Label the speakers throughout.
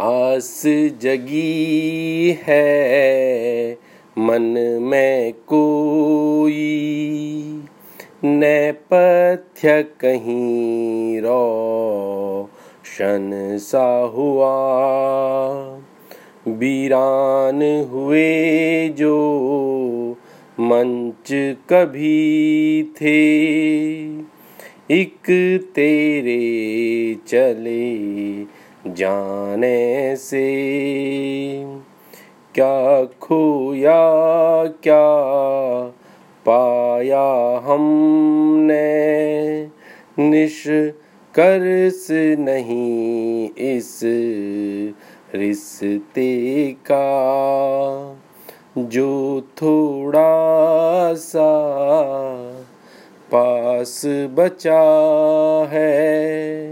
Speaker 1: आस जगी है, मन में कोई नैपथ्य कहीं रोशन सा हुआ। वीरान हुए जो मंच कभी थे, एक तेरे चले जाने से। क्या खोया, क्या पाया हमने? निश निष्कर्ष नहीं इस रिश्ते का। जो थोड़ा सा पास बचा है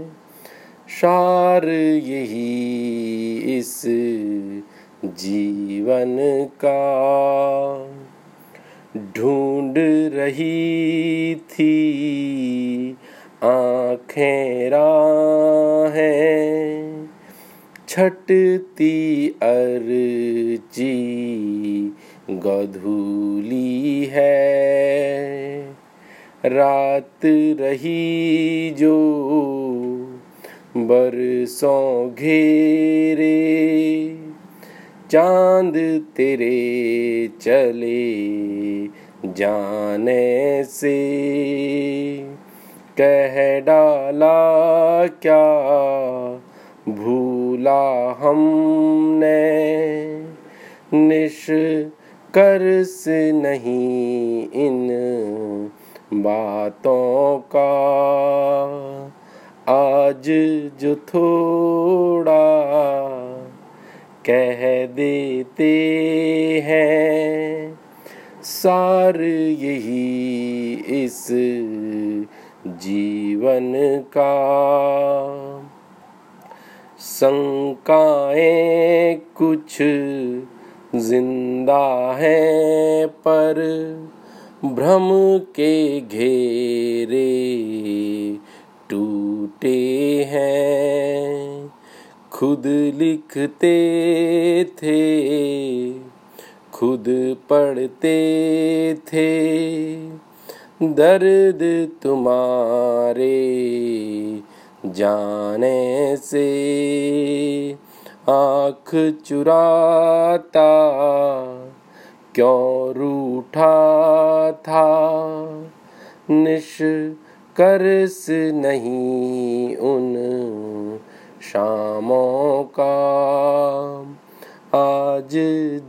Speaker 1: सार यही इस जीवन का ढूंढ रही थी। आँखें है छटती अर्जी गधूली है। रात रही जो बरसों घेरे, चाँद तेरे चले जाने से। कह डाला, क्या भूला हमने? निष्कर्ष नहीं इन बातों का। आज जो थोड़ा कह देते हैं, सार यही इस जीवन का। शंकाएँ कुछ ज़िंदा है, पर भ्रम के घेरे टूटे हैं, खुद लिखते थे, खुद पढ़ते थे। दर्द तुम्हारे जाने से आँख चुराता, क्यों रूठा था? निश कर्स नहीं उन शामों का। आज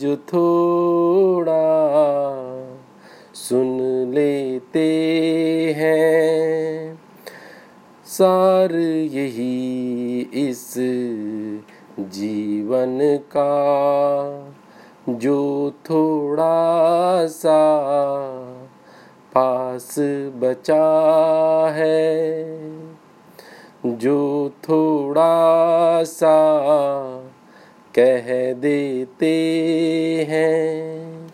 Speaker 1: जो थोड़ा सुन लेते हैं, सार यही इस जीवन का। जो थोड़ा सा पास बचा है। जो थोड़ा सा कह देते हैं,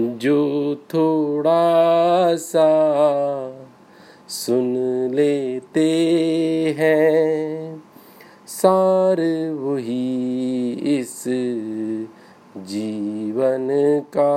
Speaker 1: जो थोड़ा सा सुन लेते हैं। सार वही इस जीवन का